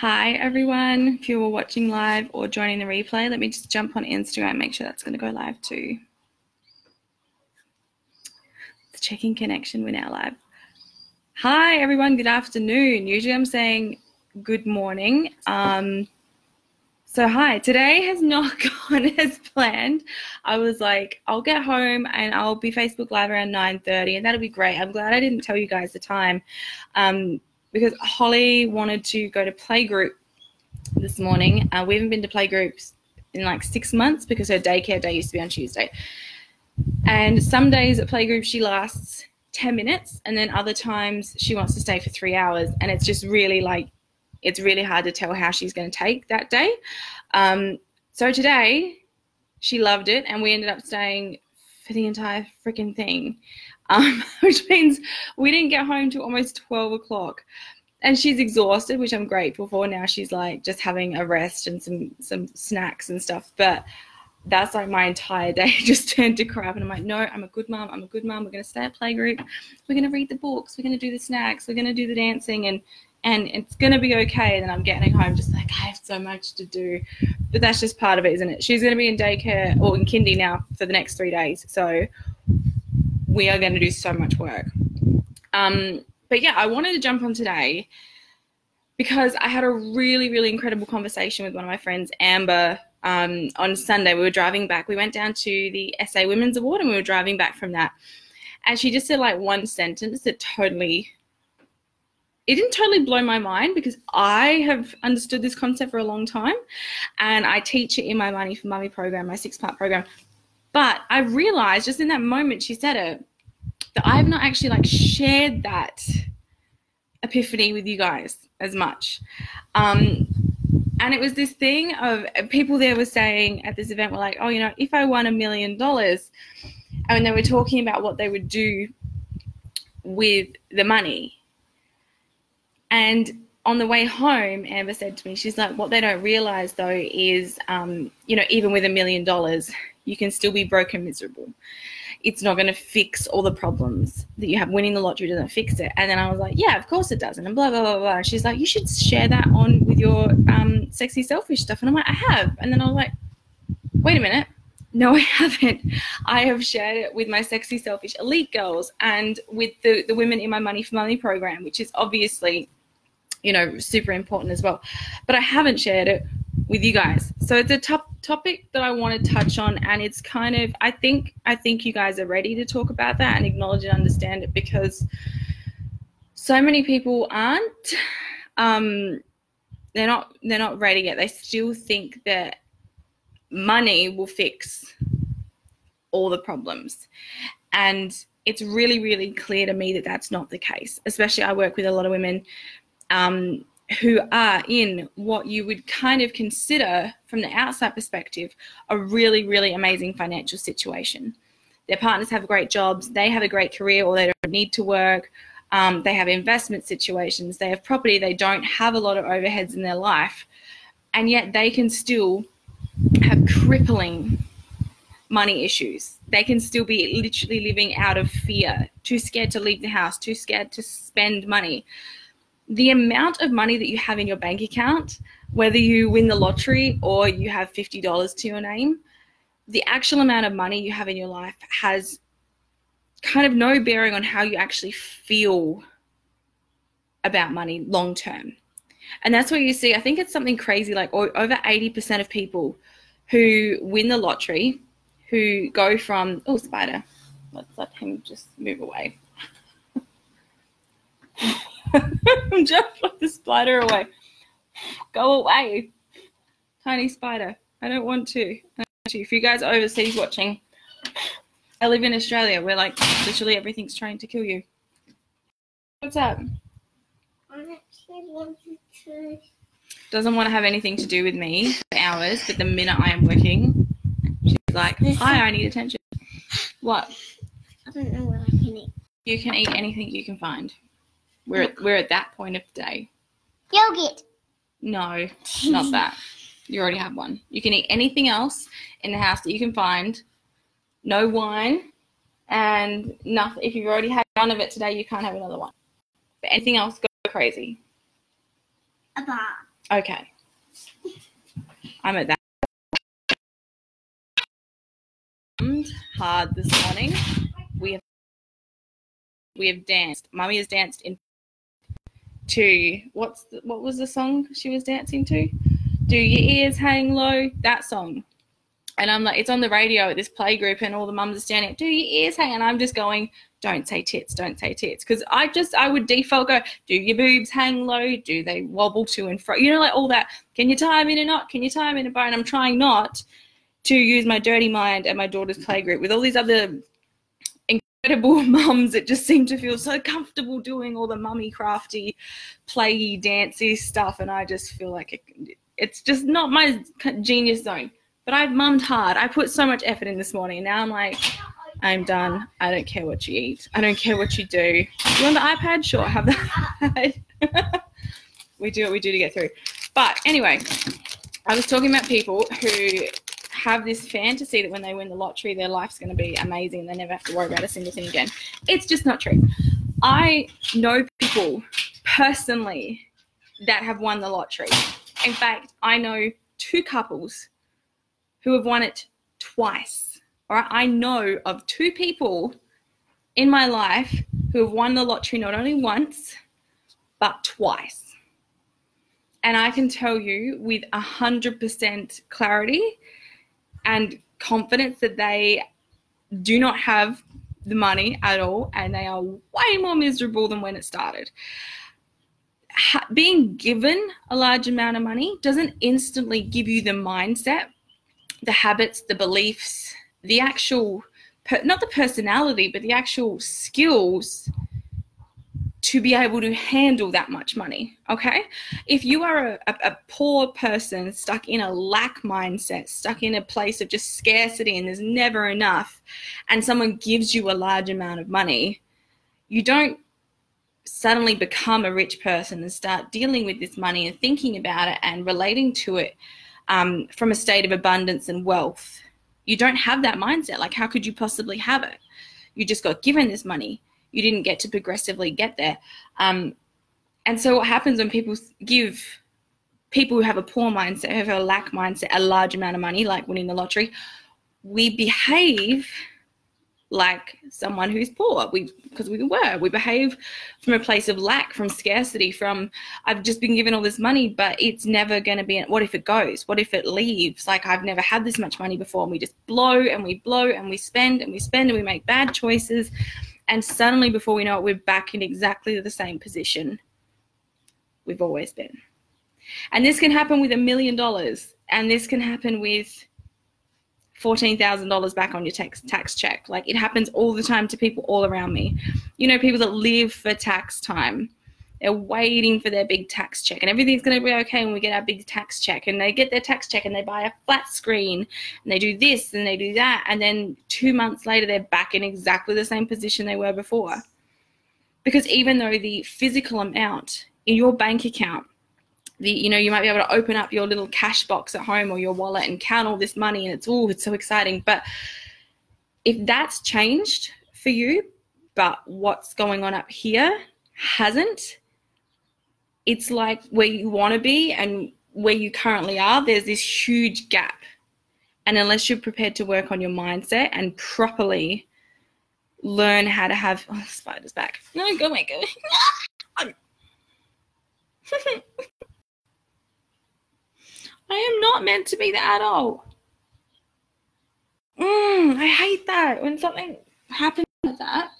Hi, everyone. If you were watching live or joining the replay, let me just jump on Instagram, make sure that's going to go live too. It's checking connection. We're now live. Hi, everyone. Good afternoon. Usually I'm saying good morning. Um, so, hi, today has not gone as planned. I was like, I'll get home and I'll be Facebook Live around 9.30 and that'll be great. I'm glad I didn't tell you guys the time um, because Holly wanted to go to playgroup this morning. Uh, we haven't been to playgroups in like six months because her daycare day used to be on Tuesday. And some days at playgroup she lasts 10 minutes and then other times she wants to stay for three hours. And it's just really like it's really hard to tell how she's going to take that day. Um, so today, she loved it, and we ended up staying for the entire freaking thing, um, which means we didn't get home till almost 12 o'clock. And she's exhausted, which I'm grateful for. Now she's like just having a rest and some some snacks and stuff. But that's like my entire day just turned to crap. And I'm like, no, I'm a good mom. I'm a good mom. We're gonna stay at playgroup. We're gonna read the books. We're gonna do the snacks. We're gonna do the dancing. And and it's to be okay. And then I'm getting home just like, I have so much to do. But that's just part of it, isn't it? She's to be in daycare or in kindy now for the next three days. So we are going to do so much work. Um, but yeah, I wanted to jump on today because I had a really, really incredible conversation with one of my friends, Amber, um, on Sunday. We were driving back. We went down to the SA Women's Award and we were driving back from that. And she just said like one sentence that totally it didn't totally blow my mind because I have understood this concept for a long time and I teach it in my Money for Mummy program, my six part program. But I realized just in that moment she said it that I have not actually like shared that epiphany with you guys as much. Um, and it was this thing of people there were saying at this event were like, oh, you know, if I won a million dollars, and they were talking about what they would do with the money and on the way home, Amber said to me, she's like, what they don't realize though is, um, you know, even with a million dollars, you can still be broke and miserable. It's not going to fix all the problems that you have. Winning the lottery doesn't fix it. And then I was like, yeah, of course it doesn't. And blah, blah, blah, blah. She's like, you should share that on with your um, sexy selfish stuff. And I'm like, I have. And then I was like, wait a minute. No, I haven't. I have shared it with my sexy selfish elite girls and with the, the women in my Money for Mummy program, which is obviously you know, super important as well. But I haven't shared it with you guys. So it's a top topic that I want to touch on and it's kind of I think I think you guys are ready to talk about that and acknowledge and understand it because so many people aren't um they're not they're not ready yet. They still think that money will fix all the problems. And it's really, really clear to me that that's not the case. Especially, I work with a lot of women um, who are in what you would kind of consider, from the outside perspective, a really, really amazing financial situation. Their partners have great jobs, they have a great career, or they don't need to work. Um, they have investment situations, they have property, they don't have a lot of overheads in their life, and yet they can still have crippling money issues. They can still be literally living out of fear, too scared to leave the house, too scared to spend money the amount of money that you have in your bank account, whether you win the lottery or you have $50 to your name, the actual amount of money you have in your life has kind of no bearing on how you actually feel about money long term. And that's what you see. I think it's something crazy like over 80% of people who win the lottery, who go from, oh, spider, let's let him just move away. Just put the spider away. Go away. Tiny spider. I don't want to. If you guys are overseas watching, I live in Australia where like literally everything's trying to kill you. What's up? I actually wanted to. Doesn't want to have anything to do with me for hours, but the minute I am working, she's like, Hi, I need attention. What? I don't know what I can eat. You can eat anything you can find. We're at, we're at that point of the day. Yogurt. No, not that. You already have one. You can eat anything else in the house that you can find. No wine and nothing. If you've already had one of it today, you can't have another one. But anything else, go crazy. A bar. Okay. I'm at that. Hard this morning. We have we have danced. Mummy has danced in to what's the, what was the song she was dancing to? Do your ears hang low? That song. And I'm like, it's on the radio at this play group, and all the mums are standing. Do your ears hang? And I'm just going, don't say tits, don't say tits, because I just I would default go, do your boobs hang low? Do they wobble to and fro? You know, like all that. Can you tie them in a knot? Can you tie them in a bow? And I'm trying not to use my dirty mind at my daughter's play group with all these other incredible mums that just seem to feel so comfortable doing all the mummy crafty, playy, dancey stuff, and I just feel like it, it's just not my genius zone. But I've mummed hard. I put so much effort in this morning. Now I'm like, I'm done. I don't care what you eat. I don't care what you do. You want the iPad? Sure, have the we do what we do to get through. But anyway, I was talking about people who have this fantasy that when they win the lottery, their life's going to be amazing and they never have to worry about a single thing again. It's just not true. I know people personally that have won the lottery. In fact, I know two couples who have won it twice. All right, I know of two people in my life who have won the lottery not only once, but twice. And I can tell you with 100% clarity and confidence that they do not have the money at all and they are way more miserable than when it started. Being given a large amount of money doesn't instantly give you the mindset the habits, the beliefs, the actual, per, not the personality, but the actual skills to be able to handle that much money. Okay. If you are a, a, poor person stuck in a lack mindset, stuck in a place of just scarcity and there's never enough, and someone gives you a large amount of money, you don't suddenly become a rich person and start dealing with this money and thinking about it and relating to it um, from a state of abundance and wealth. You don't have that mindset. Like, how could you possibly have it? You just got given this money. You didn't get to progressively get there. Um, and so, what happens when people give people who have a poor mindset, who have a lack mindset, a large amount of money, like winning the lottery, we behave like someone who's poor. We because we were. We behave from a place of lack from scarcity from i've just been given all this money but it's never going to be what if it goes? What if it leaves? Like i've never had this much money before. And we just blow and we blow and we spend and we spend and we make bad choices and suddenly before we know it we're back in exactly the same position we've always been and this can happen with a million dollars and this can happen with $14,000 back on your tax tax check. Like it happens all the time to people all around me. You know, people that live for tax time. They're waiting for their big tax check and everything's going to be okay when we get our big tax check and they get their tax check and they buy a flat screen and they do this and they do that and then 2 months later they're back in exactly the same position they were before. Because even though the physical amount in your bank account the you know you might be able to open up your little cash box at home or your wallet and count all this money and it's oh it's so exciting but if that's changed for you but what's going on up here hasn't it's like where you want to be and where you currently are there's this huge gap and unless you're prepared to work on your mindset and properly learn how to have oh spider's back no go away go away. I am not meant to be the adult. Mm, I hate that when something happens like that,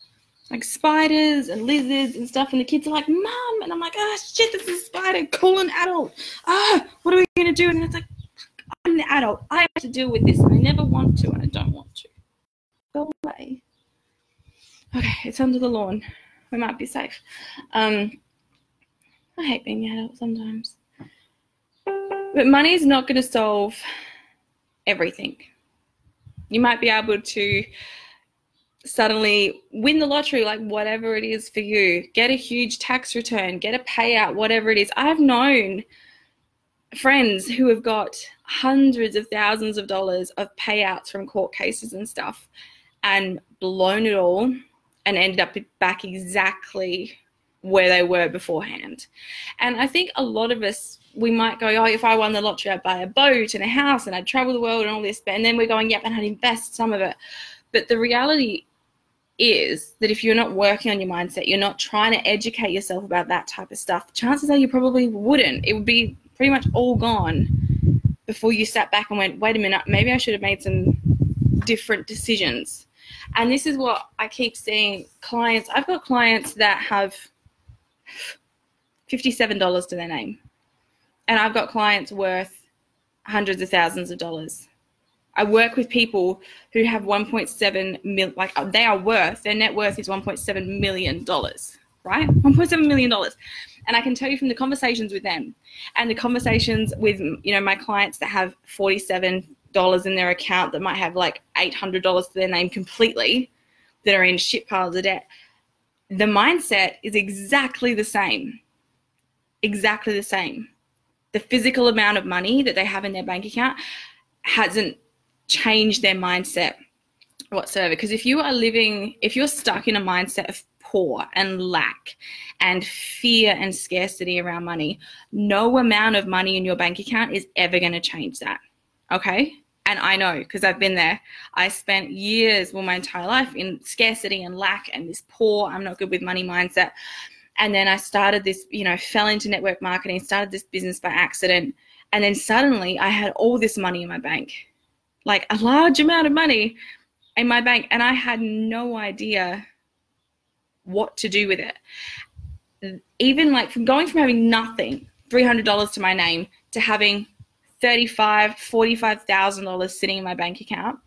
like spiders and lizards and stuff, and the kids are like, "Mom," and I'm like, "Ah, oh, shit, this is a spider. Call an adult. Ah, what are we gonna do?" And it's like, "I'm the adult. I have to deal with this, and I never want to, and I don't want to. Go away." Okay, it's under the lawn. We might be safe. Um, I hate being the adult sometimes. But money is not going to solve everything. You might be able to suddenly win the lottery, like whatever it is for you, get a huge tax return, get a payout, whatever it is. I've known friends who have got hundreds of thousands of dollars of payouts from court cases and stuff and blown it all and ended up back exactly where they were beforehand. And I think a lot of us, we might go, oh, if I won the lottery, I'd buy a boat and a house and I'd travel the world and all this. And then we're going, yep, and I'd invest some of it. But the reality is that if you're not working on your mindset, you're not trying to educate yourself about that type of stuff, chances are you probably wouldn't. It would be pretty much all gone before you sat back and went, wait a minute, maybe I should have made some different decisions. And this is what I keep seeing clients. I've got clients that have $57 to their name. And I've got clients worth hundreds of thousands of dollars. I work with people who have 1.7 mil, like uh, they are worth, their net worth is 1.7 million dollars, right? 1.7 million dollars. And I can tell you from the conversations with them and the conversations with, you know, my clients that have 47 dollars in their account that might have like $800 to their name completely that are in shit piles of debt the mindset is exactly the same. Exactly the same. The physical amount of money that they have in their bank account hasn't changed their mindset whatsoever. Because if you are living, if you're stuck in a mindset of poor and lack and fear and scarcity around money, no amount of money in your bank account is ever going to change that. Okay? and I know because I've been there. I spent years, well, my entire life in scarcity and lack and this poor, I'm not good with money mindset. And then I started this, you know, fell into network marketing, started this business by accident. And then suddenly I had all this money in my bank, like a large amount of money in my bank. And I had no idea what to do with it. Even like from going from having nothing, $300 to my name, to having thirty-five, forty-five thousand dollars sitting in my bank account,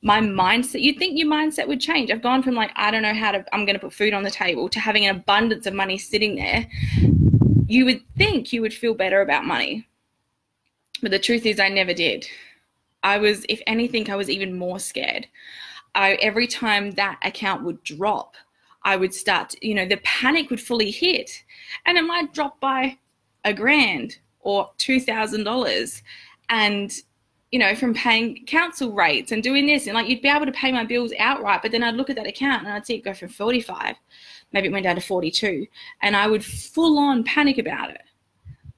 my mindset you'd think your mindset would change. I've gone from like, I don't know how to I'm gonna put food on the table to having an abundance of money sitting there. You would think you would feel better about money. But the truth is I never did. I was, if anything, I was even more scared. I every time that account would drop, I would start, you know, the panic would fully hit. And it might drop by a grand, or $2,000 and you know, from paying council rates and doing this, and like you'd be able to pay my bills outright, but then I'd look at that account and I'd see it go from 45, maybe it went down to 42, and I would full on panic about it.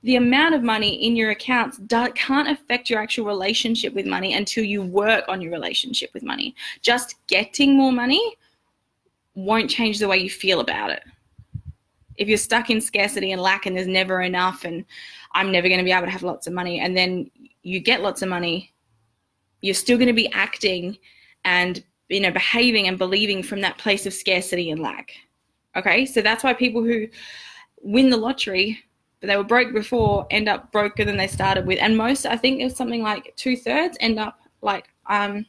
The amount of money in your accounts can't affect your actual relationship with money until you work on your relationship with money. Just getting more money won't change the way you feel about it. If you're stuck in scarcity and lack and there's never enough and I'm never going to be able to have lots of money. And then you get lots of money, you're still going to be acting and you know behaving and believing from that place of scarcity and lack. Okay, so that's why people who win the lottery, but they were broke before, end up broker than they started with. And most, I think, it's something like two thirds end up like um,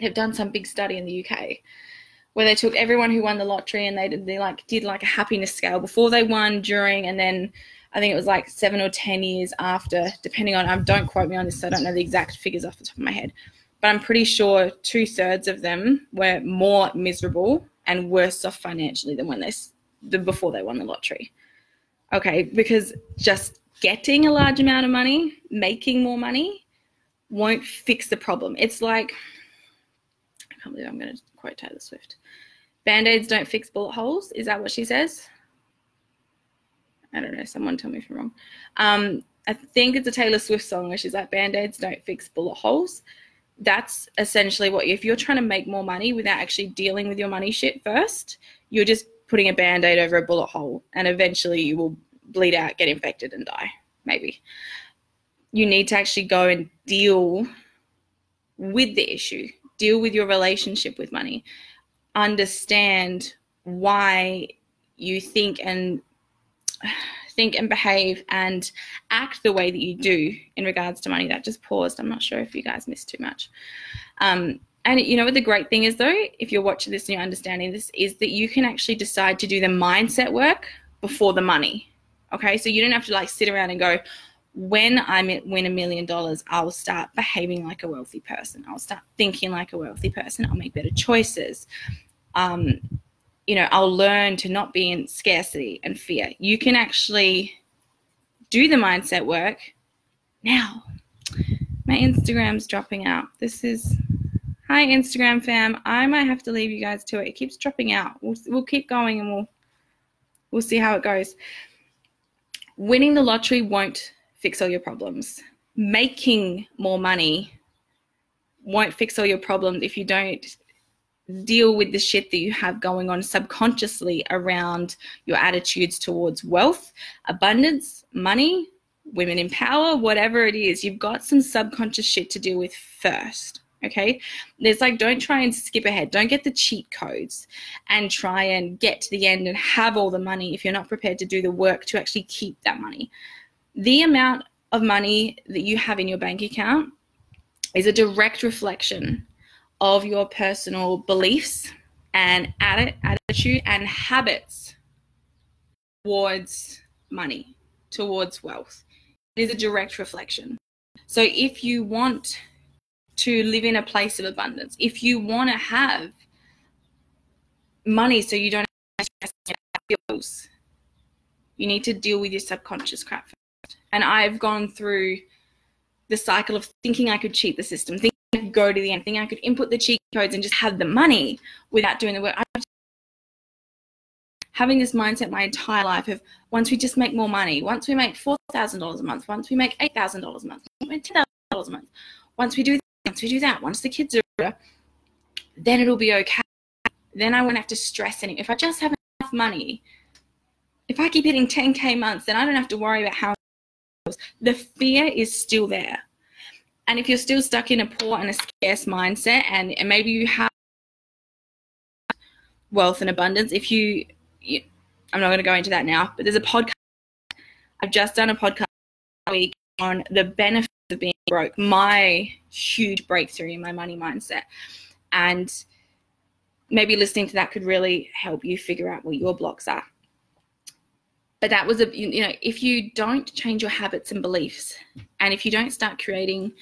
they've done some big study in the UK where they took everyone who won the lottery and they did they like did like a happiness scale before they won, during, and then I think it was like seven or 10 years after, depending on, um, don't quote me on this, I don't know the exact figures off the top of my head, but I'm pretty sure two thirds of them were more miserable and worse off financially than when they, the, before they won the lottery. Okay, because just getting a large amount of money, making more money, won't fix the problem. It's like, I can't believe I'm going to quote Taylor Swift. Band aids don't fix bullet holes. Is that what she says? I don't know. Someone tell me if I'm wrong. Um, I think it's a Taylor Swift song where she's like, Band aids don't fix bullet holes. That's essentially what, if you're trying to make more money without actually dealing with your money shit first, you're just putting a band aid over a bullet hole and eventually you will bleed out, get infected, and die. Maybe. You need to actually go and deal with the issue, deal with your relationship with money, understand why you think and think and behave and act the way that you do in regards to money. That just paused. I'm not sure if you guys missed too much. Um, and you know what the great thing is though, if you're watching this and you're understanding this, is that you can actually decide to do the mindset work before the money. Okay, so you don't have to like sit around and go, when I win a million dollars, I'll start behaving like a wealthy person. I'll start thinking like a wealthy person. I'll make better choices. Um, you know, I'll learn to not be in scarcity and fear. You can actually do the mindset work now. My Instagram's dropping out. This is hi Instagram fam. I might have to leave you guys to it. It keeps dropping out. We'll, we'll keep going and we'll We'll see how it goes. Winning the lottery won't fix all your problems. Making more money won't fix all your problems if you don't deal with the shit that you have going on subconsciously around your attitudes towards wealth, abundance, money, women in power, whatever it is. You've got some subconscious shit to deal with first. Okay. There's like, don't try and skip ahead. Don't get the cheat codes and try and get to the end and have all the money if you're not prepared to do the work to actually keep that money. The amount of money that you have in your bank account is a direct reflection of your personal beliefs and attitude and habits towards money, towards wealth. It is a direct reflection. So if you want to live in a place of abundance, if you want to have money so you don't have bills, you need to deal with your subconscious crap first. And I've gone through the cycle of thinking I could cheat the system, thinking I could go to the end, thinking I could input the cheat codes and just have the money without doing the work. I'm having this mindset my entire life of once we just make more money, once we make $4,000 a month, once we make $8,000 a month, $10,000 a month, once we do once we do that, once the kids are then it'll be okay. Then I won't have to stress any. If I just have enough money, if I keep hitting 10k months, then I don't have to worry about how the fear is still there. And if you're still stuck in a poor and a scarce mindset, and, and maybe you have wealth and abundance, if you, you I'm not going to go into that now, but there's a podcast. I've just done a podcast week on the benefits of being broke, my huge breakthrough in my money mindset. And maybe listening to that could really help you figure out what your blocks are but that was a you know if you don't change your habits and beliefs and if you don't start creating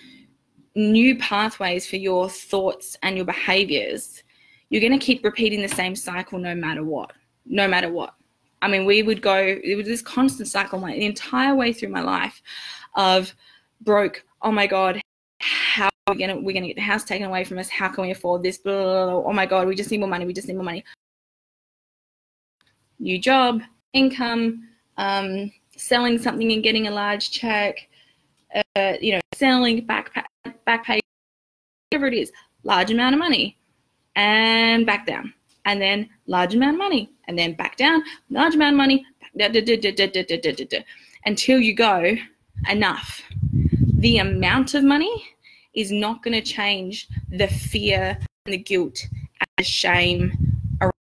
new pathways for your thoughts and your behaviors you're going to keep repeating the same cycle no matter what no matter what i mean we would go it was this constant cycle my the entire way through my life of broke oh my god how are we gonna we're gonna get the house taken away from us how can we afford this blah, blah, blah. oh my god we just need more money we just need more money new job income, um, selling something and getting a large check, uh, you know, selling back back pay, whatever it is, large amount of money, and back down, and then large amount of money, and then back down, large amount of money, until you go enough. The amount of money is not going to change the fear and the guilt and the shame Around.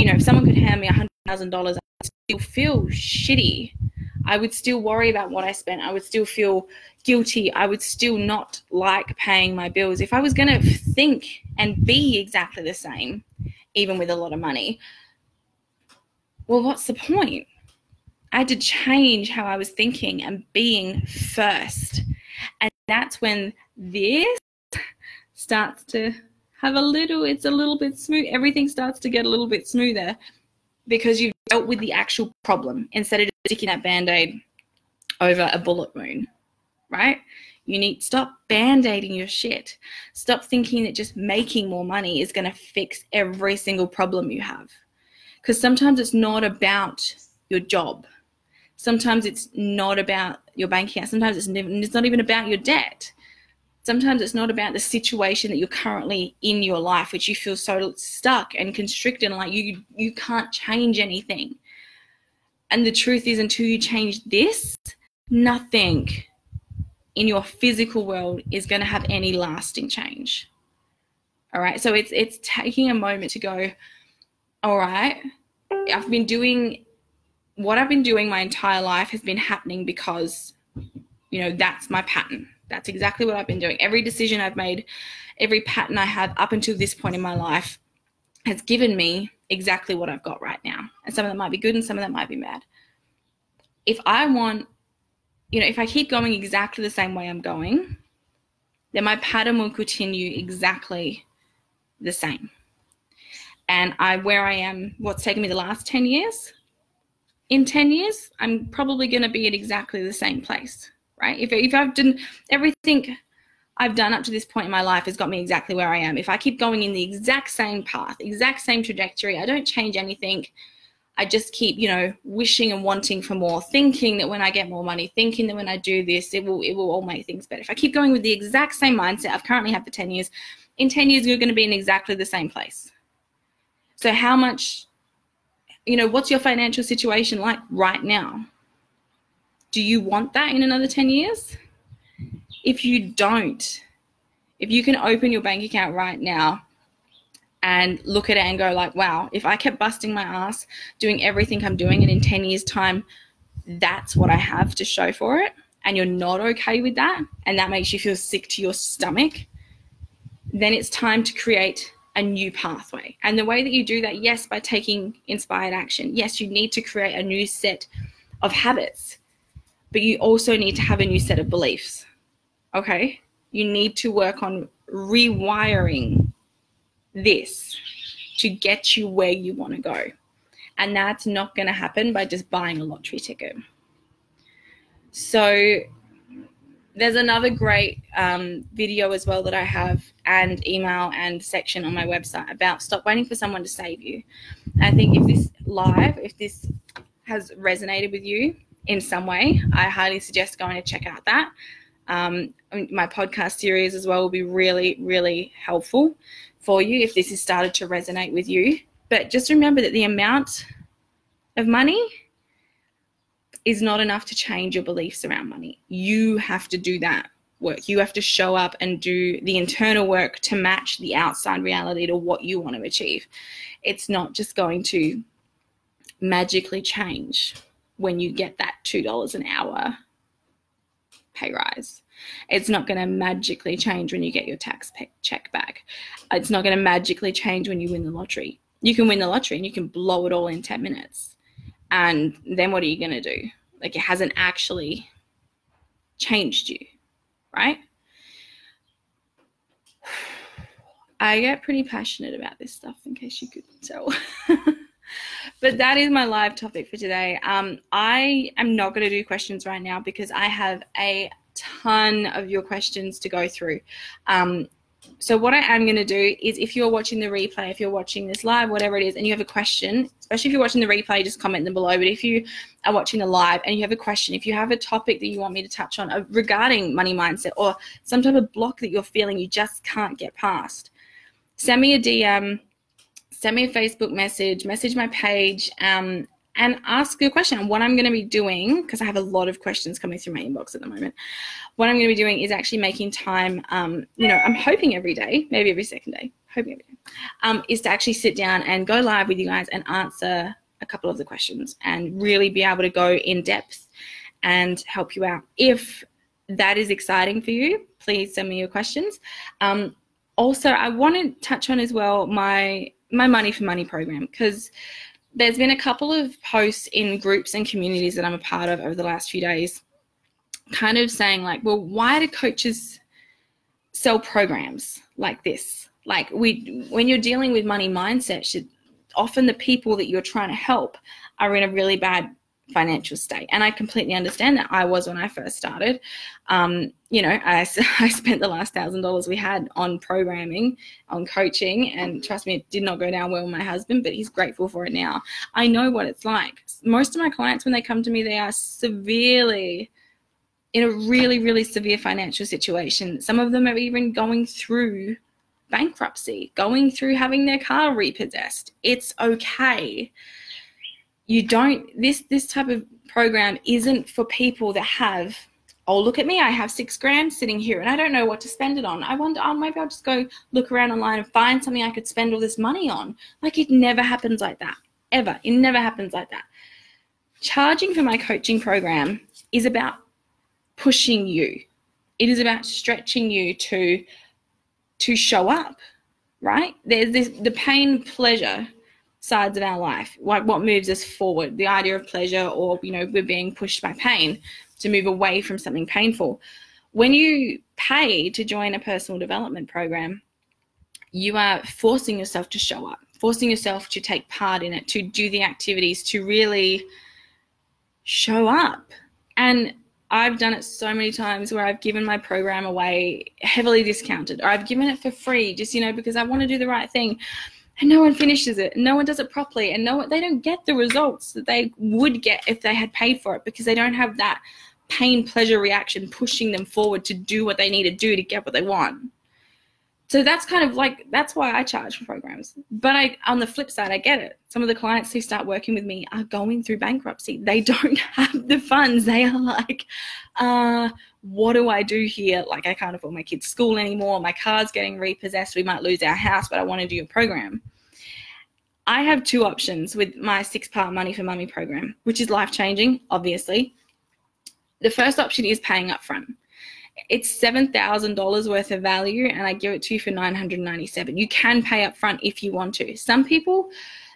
you know, if someone could hand me a hundred thousand dollars, I would still feel shitty. I would still worry about what I spent. I would still feel guilty. I would still not like paying my bills. If I was going to think and be exactly the same, even with a lot of money, well, what's the point? I had to change how I was thinking and being first. And that's when this starts to have a little, it's a little bit smooth. Everything starts to get a little bit smoother because you've dealt with the actual problem instead of sticking that band aid over a bullet wound, right? You need stop band-aiding your shit. Stop thinking that just making more money is going to fix every single problem you have. Because sometimes it's not about your job. Sometimes it's not about your bank account. Sometimes it's, it's not even about your debt. Sometimes it's not about the situation that you're currently in your life which you feel so stuck and constricted and like you you can't change anything. And the truth is until you change this nothing in your physical world is going to have any lasting change. All right? So it's it's taking a moment to go all right i've been doing what i've been doing my entire life has been happening because you know that's my pattern that's exactly what I've been doing. Every decision I've made, every pattern I have up until this point in my life has given me exactly what I've got right now. And some of that might be good and some of that might be bad. If I want, you know, if I keep going exactly the same way I'm going, then my pattern will continue exactly the same. And I where I am, what's taken me the last 10 years, in 10 years, I'm probably going to be at exactly the same place right? If, if I've done everything I've done up to this point in my life has got me exactly where I am. If I keep going in the exact same path, exact same trajectory, I don't change anything. I just keep, you know, wishing and wanting for more, thinking that when I get more money, thinking that when I do this, it will it will all make things better. If I keep going with the exact same mindset I've currently had for 10 years, in 10 years you're going to be in exactly the same place. So how much you know, what's your financial situation like right now? Do you want that in another 10 years? If you don't, if you can open your bank account right now and look at it and go like, wow, if I kept busting my ass doing everything I'm doing and in 10 years time that's what I have to show for it and you're not okay with that and that makes you feel sick to your stomach, then it's time to create a new pathway. And the way that you do that, yes, by taking inspired action. Yes, you need to create a new set of habits, but you also need to have a new set of beliefs. Okay? You need to work on rewiring this to get you where you want to go. And that's not going to happen by just buying a lottery ticket. So, there's another great um, video as well that I have, and email and section on my website about stop waiting for someone to save you. I think if this live, if this has resonated with you in some way, I highly suggest going to check out that. Um, my podcast series as well will be really, really helpful for you if this has started to resonate with you. But just remember that the amount of money is not enough to change your beliefs around money. You have to do that work. You have to show up and do the internal work to match the outside reality to what you want to achieve. It's not just going to magically change when you get that $2 an hour pay rise. It's not going to magically change when you get your tax pay- check back. It's not going to magically change when you win the lottery. You can win the lottery and you can blow it all in 10 minutes and then what are you going to do? Like it hasn't actually changed you right? I get pretty passionate about this stuff in case you couldn't tell. But that is my live topic for today. Um, i am not going to do questions right now because i have a ton of your questions to go through. Um, so what I am going to do is if you're watching the replay, if you're watching this live, whatever it is, and you have a question, especially if you're watching the replay, just comment them below. But if you are watching the live and you have a question, if you have a topic that you want me to touch on uh, regarding money mindset or some type of block that you're feeling you just can't get past, send me a DM, send me a Facebook message, message my page, um, and ask a question. What I'm going to be doing, because I have a lot of questions coming through my inbox at the moment, what I'm going to be doing is actually making time. Um, you know, I'm hoping every day, maybe every second day, hoping every day, um, is to actually sit down and go live with you guys and answer a couple of the questions and really be able to go in depth and help you out. If that is exciting for you, please send me your questions. Um, also, I want to touch on as well my my money for mummy program because there's been a couple of posts in groups and communities that I'm a part of over the last few days, kind of saying, like, well, why do coaches sell programs like this? Like, we, when you're dealing with money mindset, should, often the people that you're trying to help are in a really bad financial state. And I completely understand that. I was when I first started. Um, you know, I, I spent the last thousand dollars we had on programming, on coaching, and trust me, it did not go down well with my husband, but he's grateful for it now. I know what it's like. Most of my clients, when they come to me, they are severely in a really, really severe financial situation. Some of them are even going through bankruptcy, going through having their car repossessed. It's okay you don't this this type of program isn't for people that have oh look at me i have six grand sitting here and i don't know what to spend it on. I wonder oh maybe i'll just go look around online and find something i could spend all this money on. Like it never happens like that ever. It never happens like that. Charging for my coaching program is about pushing you. It is about stretching you to to show up right? There's this the pain pleasure sides of our life what, what moves us forward the idea of pleasure or you know we're being pushed by pain to move away from something painful. When you pay to join a personal development program you are forcing yourself to show up forcing yourself to take part in it to do the activities to really show up. And I've done it so many times where I've given my program away heavily discounted. Or I've given it for free just, you know, because I want to do the right thing. And no one finishes it, and no one does it properly, and no one, they don't get the results that they would get if they had paid for it because they don't have that pain pleasure reaction pushing them forward to do what they need to do to get what they want so that's kind of like that's why I charge for programs. But I on the flip side, I get it. Some of the clients who start working with me are going through bankruptcy. They don't have the funds. They are like, uh, what do I do here? Like I can't afford my kids' school anymore. My car's getting repossessed. We might lose our house, but I want to do a program. I have two options with my six part money for mummy program, which is life changing, obviously. The first option is paying up front it's seven thousand dollars worth of value, and I give it to you for nine hundred ninety seven. You can pay up front if you want to. Some people,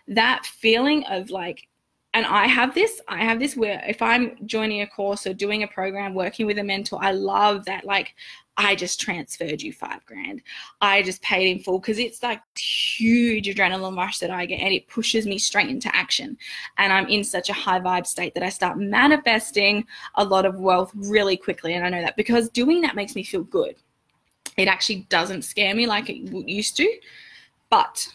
that feeling of like, and I have this, I have this where if I'm joining a course or doing a program, working with a mentor, I love that like I just transferred you five grand. I just paid in full because it's like huge adrenaline rush that I get and it pushes me straight into action. And I'm in such a high vibe state that I start manifesting a lot of wealth really quickly. And I know that because doing that makes me feel good. It actually doesn't scare me like it used to. But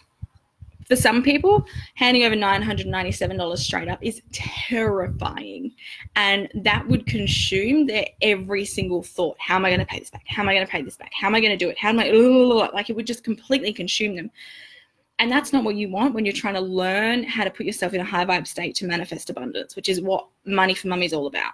for some people, handing over $997 straight up is terrifying. And that would consume their every single thought. How am I going to pay this back? How am I going to pay this back? How am I going to do it? How am I, like it would just completely consume them. And that's not what you want when you're trying to learn how to put yourself in a high vibe state to manifest abundance, which is what Money for Mummy is all about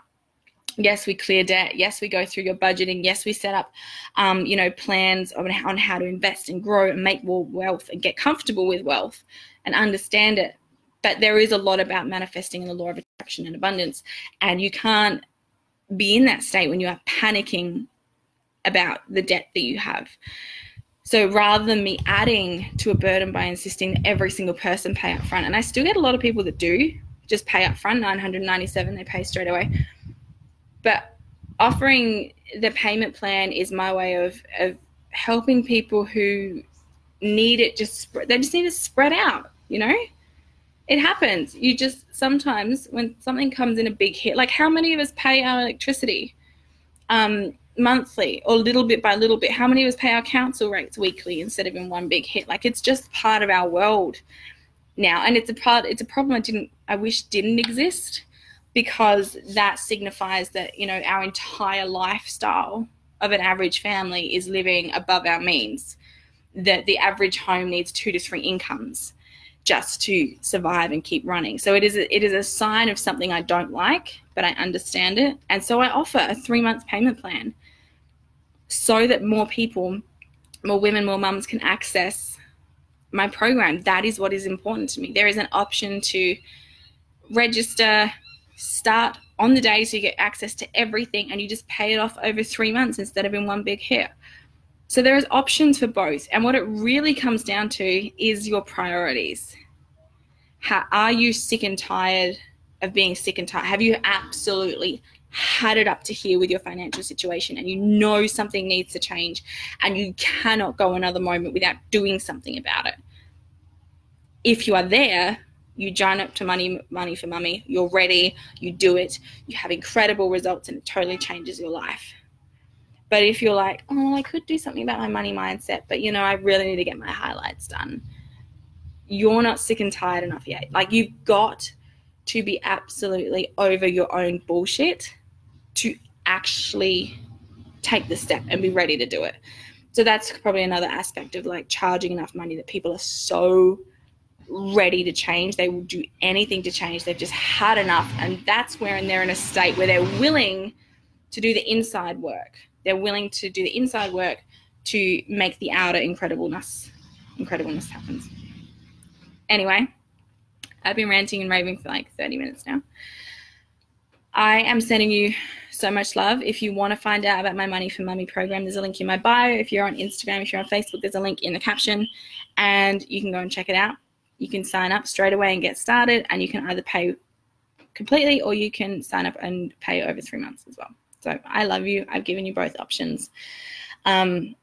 yes we clear debt. Yes we go through your budgeting. Yes we set up um, you know plans on how, on how to invest and grow and make more wealth and get comfortable with wealth and understand it. But there is a lot about manifesting in the law of attraction and abundance. And you can't be in that state when you are panicking about the debt that you have. So rather than me adding to a burden by insisting that every single person pay up front and i still get a lot of people that do just pay up front 997 they pay straight away but offering the payment plan is my way of, of helping people who need it just they just need to spread out you know? It happens. You just sometimes when something comes in a big hit like how many of us pay our electricity um, monthly or little bit by little bit? How many of us pay our council rates weekly instead of in one big hit? Like it's just part of our world now. And it's a part it's a problem i didn't i wish didn't exist because that signifies that you know our entire lifestyle of an average family is living above our means that the average home needs two to three incomes just to survive and keep running. So it is a, it is a sign of something i don't like but i understand it. And so i offer a 3 month payment plan so that more people more women more mums can access my program. That is what is important to me. There is an option to register start on the day so you get access to everything and you just pay it off over three months instead of in one big hit. So there's options for both. And what it really comes down to is your priorities. How, are you sick and tired of being sick and tired? Have you absolutely had it up to here with your financial situation and you know something needs to change and you cannot go another moment without doing something about it? If you are there, you join up to money money for mummy you're ready. You do it. You have incredible results and it totally changes your life. But if you're like oh i could do something about my money mindset but you know i really need to get my highlights done. You're not sick and tired enough yet. Like you've got to be absolutely over your own bullshit to actually take the step and be ready to do it. So that's probably another aspect of like charging enough money that people are so ready to change. They will do anything to change. They've just had enough. And that's where they're in a state where they're willing to do the inside work. They're willing to do the inside work to make the outer incredibleness incredibleness happens. Anyway, I've been ranting and raving for like 30 minutes now. I am sending you so much love. If you want to find out about my Money for Mummy program, there's a link in my bio. If you're on Instagram, if you're on Facebook, there's a link in the caption, and you can go and check it out you can sign up straight away and get started, and you can either pay completely or you can sign up and pay over three months as well. So I love you. I've given you both options. Um,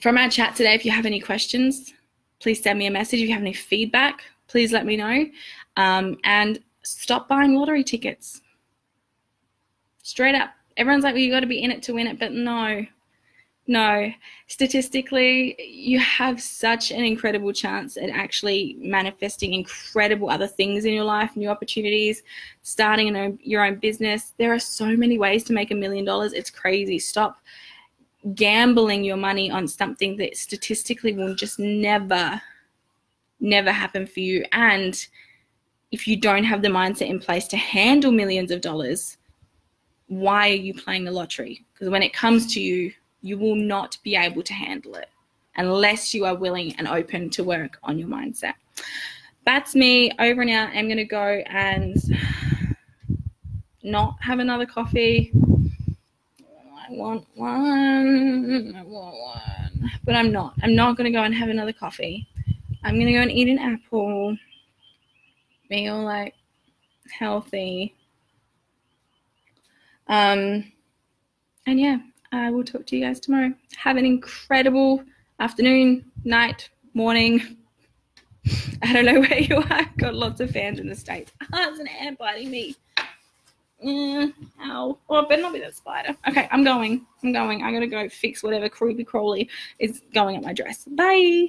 from our chat today, if you have any questions, please send me a message. If you have any feedback, please let me know. Um, and stop buying lottery tickets. Straight up, Everyone's like, well, you got to be in it to win it. But no, no. Statistically, you have such an incredible chance at actually manifesting incredible other things in your life, new opportunities, starting own, your own business. There are so many ways to make a million dollars. It's crazy. Stop gambling your money on something that statistically will just never, never happen for you. And if you don't have the mindset in place to handle millions of dollars, why are you playing the lottery? Because when it comes to you, you will not be able to handle it unless you are willing and open to work on your mindset. That's me over and out. I'm going to go and not have another coffee. I want one. I want one. But I'm not. I'm not going to go and have another coffee. I'm going to go and eat an apple. Be all like healthy. Um, and yeah, I will talk to you guys tomorrow. Have an incredible afternoon, night, morning. I don't know where you are. I've got lots of fans in the States. Ah, there's an ant biting me. Mm, ow. Oh, it better not be that spider. Okay, I'm going. I'm going. I gotta go fix whatever creepy crawly is going at my dress. Bye.